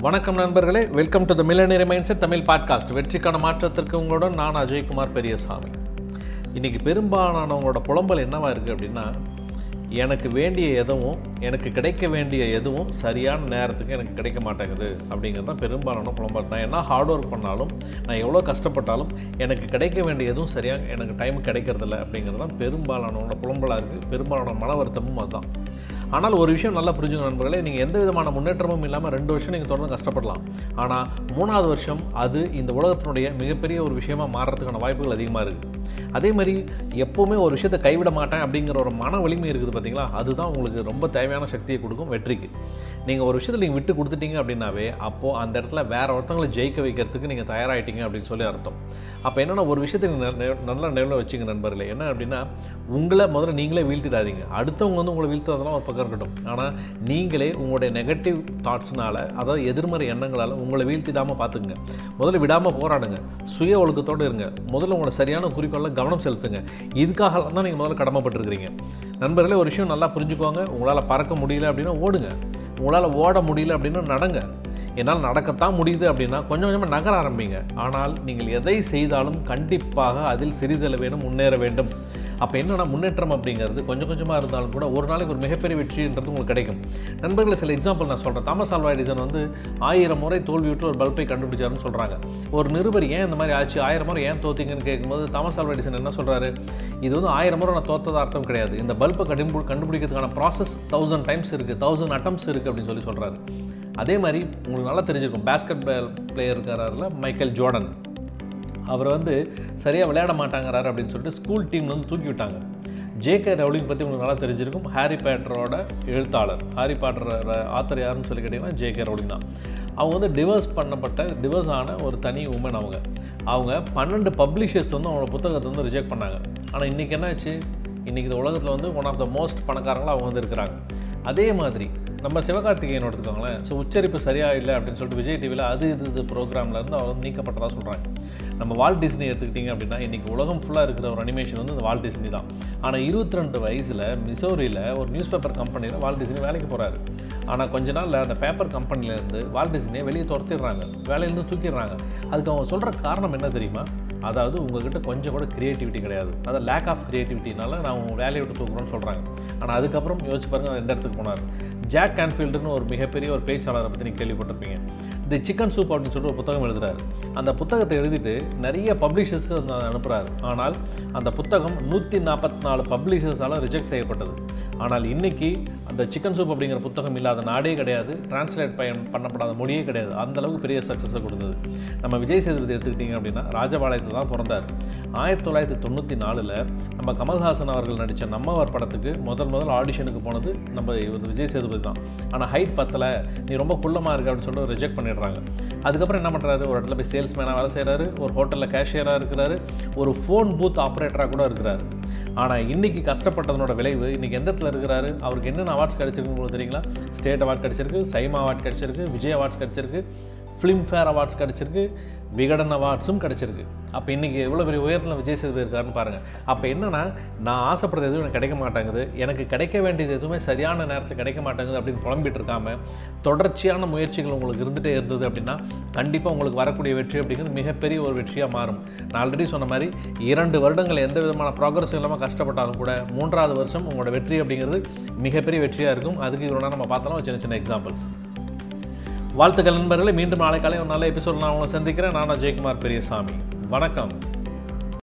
வணக்கம் நண்பர்களே. Welcome to the millionaire mindset Tamil podcast வெற்றிக்கான மாற்றத்திற்கு உங்களுடன் நான் அஜய்குமார் பெரியசாமி. இன்றைக்கி பெரும்பாலானவங்களோட புலம்பல் என்னவாக இருக்குது அப்படின்னா எனக்கு வேண்டிய எதுவும் எனக்கு கிடைக்க வேண்டிய எதுவும் சரியான நேரத்துக்கு எனக்கு கிடைக்க மாட்டேங்குது அப்படிங்கிறது தான் பெரும்பாலான புலம்பல். நான் என்ன ஹார்ட் ஒர்க் பண்ணாலும் நான் எவ்வளோ கஷ்டப்பட்டாலும் எனக்கு கிடைக்க வேண்டிய எதுவும் சரியாக எனக்கு டைம் கிடைக்கிறதில்ல அப்படிங்கிறது தான் பெரும்பாலானவங்களோட புலம்பலாக இருக்குது பெரும்பாலான மன வருத்தமும் அதுதான். ஆனால் ஒரு விஷயம் நல்லா புரிஞ்சுங்க நண்பர்களே நீங்கள் எந்த விதமான முன்னேற்றமும் இல்லாமல் ரெண்டு வருஷம் நீங்கள் தொடர்ந்து கஷ்டப்படலாம். ஆனால் மூணாவது வருஷம் அது இந்த உலகத்தினுடைய மிகப்பெரிய ஒரு விஷயமாக மாறுறதுக்கான வாய்ப்புகள் அதிகமாக இருக்குது அதே மாதிரி எப்போவுமே ஒரு விஷயத்தை கைவிட மாட்டேன் அப்படிங்கிற ஒரு மன வலிமை இருக்குது பார்த்தீங்களா? அதுதான் உங்களுக்கு ரொம்ப தேவையான சக்தியை கொடுக்கும் வெற்றிக்கு. நீங்கள் ஒரு விஷயத்தில் நீங்கள் விட்டு கொடுத்துட்டீங்க அப்படின்னாவே அப்போது அந்த இடத்துல வேற ஒருத்தவங்களை ஜெயிக்க வைக்கிறதுக்கு நீங்கள் தயாராகிட்டீங்க அப்படின்னு சொல்லி அர்த்தம். அப்போ என்னென்னா ஒரு விஷயத்தை நீங்க நல்லா நிலவில் வச்சுங்க நண்பர்களே. என்ன அப்படின்னா உங்களை முதல்ல நீங்களே வீழ்த்திடாதீங்க. அடுத்தவங்க வந்து உங்களை வீழ்த்துறதெல்லாம் ஒரு பக்கம் இருக்கட்டும். ஆனால் நீங்களே உங்களுடைய நெகட்டிவ் தாட்ஸ்னால அதாவது எதிர்மறை எண்ணங்களால் உங்களை வீழ்த்திடாமல் பார்த்துக்குங்க. முதல்ல விடாமல் போராடுங்க. சுய ஒழுக்கத்தோடு இருங்க. முதல்ல உங்களை சரியான குறிக்கோளில் கவனம் செலுத்துங்க. இதுக்காக தான் நீங்கள் முதல்ல கடமைப்பட்டிருக்கிறீங்க. நண்பர்களே ஒரு விஷயம் நல்லா புரிஞ்சுக்கோங்க. உங்களால் பறக்க முடியல அப்படின்னா ஓடுங்க. உங்களால் ஓட முடியல அப்படின்னா நடங்க. என்னால் நடக்கத்தான் முடியுது அப்படின்னா கொஞ்சம் கொஞ்சமாக நகர ஆரம்பிங்க. ஆனால் நீங்கள் எதை செய்தாலும் கண்டிப்பாக அதில் சிறிதளவேனும் முன்னேற வேண்டும். அப்போ என்னென்னா முன்னேற்றம் அப்படிங்கிறது கொஞ்சம் கொஞ்சமாக இருந்தாலும் கூட ஒரு நாளைக்கு ஒரு மிகப்பெரிய வெற்றின்றது உங்களுக்கு கிடைக்கும். நண்பர்களை சில எக்ஸாம்பிள் நான் சொல்கிறேன் தாமஸ் ஆல்வா எடிசன் வந்து ஆயிரம் முறை தோல்வியுற்று ஒரு பல்பை கண்டுபிடிச்சாருன்னு சொல்கிறாங்க ஒரு நிருபர் ஏன் இந்த மாதிரி ஆச்சு? ஆயிரம் முறை ஏன் தோத்திங்கன்னு கேட்கும்போது தாமஸ் ஆல்வா எடிசன் என்ன சொல்கிறாரு இது வந்து ஆயிரம் முறை நான் தோத்ததாக அர்த்தம் கிடையாது. இந்த பல்பை கண்டுபி கண்டுபிடிக்கிறதுக்கான ப்ராசஸ் தௌசண்ட் டைம்ஸ் இருக்குது தௌசண்ட் அட்டம்ஸ் இருக்குது அப்படின்னு சொல்லி சொல்கிறாரு அதே மாதிரி உங்களுக்கு நல்லா தெரிஞ்சிருக்கும். பேஸ்கெட் பால் பிளேயர் இருக்காருல மைக்கேல் ஜோர்டன் அவர் வந்து சரியாக விளையாட மாட்டாங்கிறாரு அப்படின்னு சொல்லிட்டு ஸ்கூல் டீம்லேருந்து வந்து தூக்கி விட்டாங்க. ஜேகே ரவுலிங் பற்றி உங்களுக்கு நல்லா தெரிஞ்சிருக்கும். ஹாரி பேட்டரோட எழுத்தாளர். ஹாரி பாட்டர் ஆத்தர் யாருன்னு சொல்லி கேட்டிங்கன்னா ஜேகே ரவுலிங் தான். அவங்க வந்து டிவர்ஸ் பண்ணப்பட்ட டிவர்ஸ் ஆன ஒரு தனி உமன் அவங்க. அவங்க பன்னெண்டு பப்ளிஷர்ஸ் வந்து அவங்களோட புத்தகத்தை வந்து ரிஜெக்ட் பண்ணாங்க. ஆனால் இன்றைக்கி என்னாச்சு? இன்றைக்கி இந்த உலகத்தில் வந்து ஒன் ஆஃப் த மோஸ்ட் பணக்காரங்களாக அவங்க வந்து இருக்கிறாங்க. அதே மாதிரி நம்ம சிவகார்த்திகேயன் எடுத்துக்கோங்களேன். ஸோ உச்சரிப்பு சரியாக இல்லை அப்படின்னு சொல்லிட்டு விஜய் டிவியில் அது இது இது ப்ரோக்ராமில் இருந்து அவர் வந்து நீக்கப்பட்டதாக சொல்கிறாங்க நம்ம வால் டிஸ்னி எடுத்துக்கிட்டிங்க அப்படின்னா இன்றைக்கி உலகம் ஃபுல்லாக இருக்கிற ஒரு அனிமேஷன் வந்து இந்த வால் டிஸ்னி தான். ஆனால் இருபத்தி ரெண்டு வயசில் மிசோரியில் ஒரு நியூஸ் பேப்பர் கம்பெனியில் வால் டிஸ்னி வேலைக்கு போகிறாரு ஆனால் கொஞ்ச நாளில் அந்த பேப்பர் கம்பெனிலேருந்து வால் டிஸ்னியை வெளியே துரத்திடுறாங்க. வேலையிலேருந்து தூக்கிடுறாங்க. அதுக்கு அவங்க சொல்கிற காரணம் என்ன தெரியுமா? அதாவது உங்ககிட்ட கொஞ்சம் கூட கிரியேட்டிவிட்டி கிடையாது. அதாவது லேக் ஆஃப் கிரியேட்டிவிட்டினால நான் உங்கள் வேலையை விட்டு தூக்குறோன்னு சொல்கிறாங்க ஆனால் அதுக்கப்புறம் யோசிச்சு பாருங்கள் எந்த இடத்துக்கு போனார்? ஜாக் கேன்ஃபீல்டுன்னு ஒரு மிகப்பெரிய ஒரு பேச்சாளரை பற்றி நீங்கள் கேள்விப்பட்டிருப்பீங்க. தி சிக்கன் சூப் அப்படின்னு சொல்லிட்டு ஒரு புத்தகம் எழுதுறாரு. அந்த புத்தகத்தை எழுதிட்டு நிறைய பப்ளிஷர்ஸ்க்கு அதை அனுப்புகிறாரு ஆனால் அந்த புத்தகம் நூற்றி நாற்பத்தி நாலு பப்ளிஷர்ஸால் ரிஜெக்ட் செய்யப்பட்டது. ஆனால் இன்னைக்கு அந்த சிக்கன் சூப் அப்படிங்கிற புத்தகம் இல்லாத நாடே கிடையாது. டிரான்ஸ்லேட் பயன் பண்ணப்படாத மொழியே கிடையாது. அந்த அளவுக்கு பெரிய சக்ஸஸை கொடுத்தது. நம்ம விஜய் சேதுபதி எடுத்துக்கிட்டிங்க அப்படின்னா ராஜபாளையத்தில் தான் பிறந்தார். ஆயிரத்தி தொள்ளாயிரத்தி தொண்ணூற்றி நாலில் நம்ம கமல்ஹாசன் அவர்கள் நடித்த நம்மவர் படத்துக்கு முதல் முதல் ஆடிஷனுக்கு போனது நம்ம இவர் விஜய் சேதுபதி தான். ஆனால் ஹைட் பத்தலை. நீ ரொம்ப குள்ளமாக இருக்க அப்படின்னு சொல்லிட்டு ரிஜெக்ட் பண்ணிடுறாங்க. அதுக்கப்புறம் என்ன பண்ணுறாரு ஒரு இடத்துல போய் சேல்ஸ்மேனாக வேலை செய்கிறாரு ஒரு ஹோட்டலில் கேஷியராக இருக்கிறாரு. ஒரு ஃபோன் பூத் ஆப்ரேட்டராக கூட இருக்கிறாரு. ஆனால் இன்றைக்கி கஷ்டப்பட்டதனோட விளைவு இன்றைக்கி எந்த இடத்துல இருக்கிறாரு? அவருக்கு என்னென்ன அவார்ட்ஸ் கிடைச்சிருக்குன்னு உங்களுக்கு தெரியுங்களா? ஸ்டேட் அவார்ட் கிடச்சிருக்கு சைமா அவார்ட் கிடைச்சிருக்கு விஜய் அவார்ட்ஸ் கிடச்சிருக்கு ஃபிலிம்ஃபேர் அவார்ட்ஸ் கிடச்சிருக்கு விகடன் அவார்ட்ஸும் கிடச்சிருக்கு. அப்போ இன்றைக்கி எவ்வளோ பெரிய உயரத்தில் விஜய் சேதுபதி இருக்காருன்னு பாருங்கள் அப்போ என்னென்னா நான் ஆசைப்படுறது எதுவும் எனக்கு கிடைக்க மாட்டேங்குது. எனக்கு கிடைக்க வேண்டியது எதுவுமே சரியான நேரத்தில் கிடைக்க மாட்டேங்குது அப்படின்னு புலம்பிட்டு இருக்காமல் தொடர்ச்சியான முயற்சிகள் உங்களுக்கு இருந்துகிட்டே இருந்தது அப்படின்னா கண்டிப்பாக உங்களுக்கு வரக்கூடிய வெற்றி அப்படிங்கிறது மிகப்பெரிய ஒரு வெற்றியாக மாறும். நான் ஆல்ரெடி சொன்ன மாதிரி இரண்டு வருடங்கள் எந்த விதமான ப்ராக்ரஸ் இல்லாமல் கஷ்டப்பட்டாலும் கூட மூன்றாவது வருஷம் உங்களோட வெற்றி அப்படிங்கிறது மிகப்பெரிய வெற்றியாக இருக்கும். அதுக்கு இவ்வளோ நம்ம பார்த்தோம்னா சின்ன சின்ன எக்ஸாம்பிள்ஸ் வாழ்த்துக்கள் நண்பர்களை. மீண்டும் நாளை காலை ஒரு நல்ல எபிசோட் நான் உங்களை சந்திக்கிறேன். நான் ஜெயக்குமார் பெரியசாமி. வணக்கம்.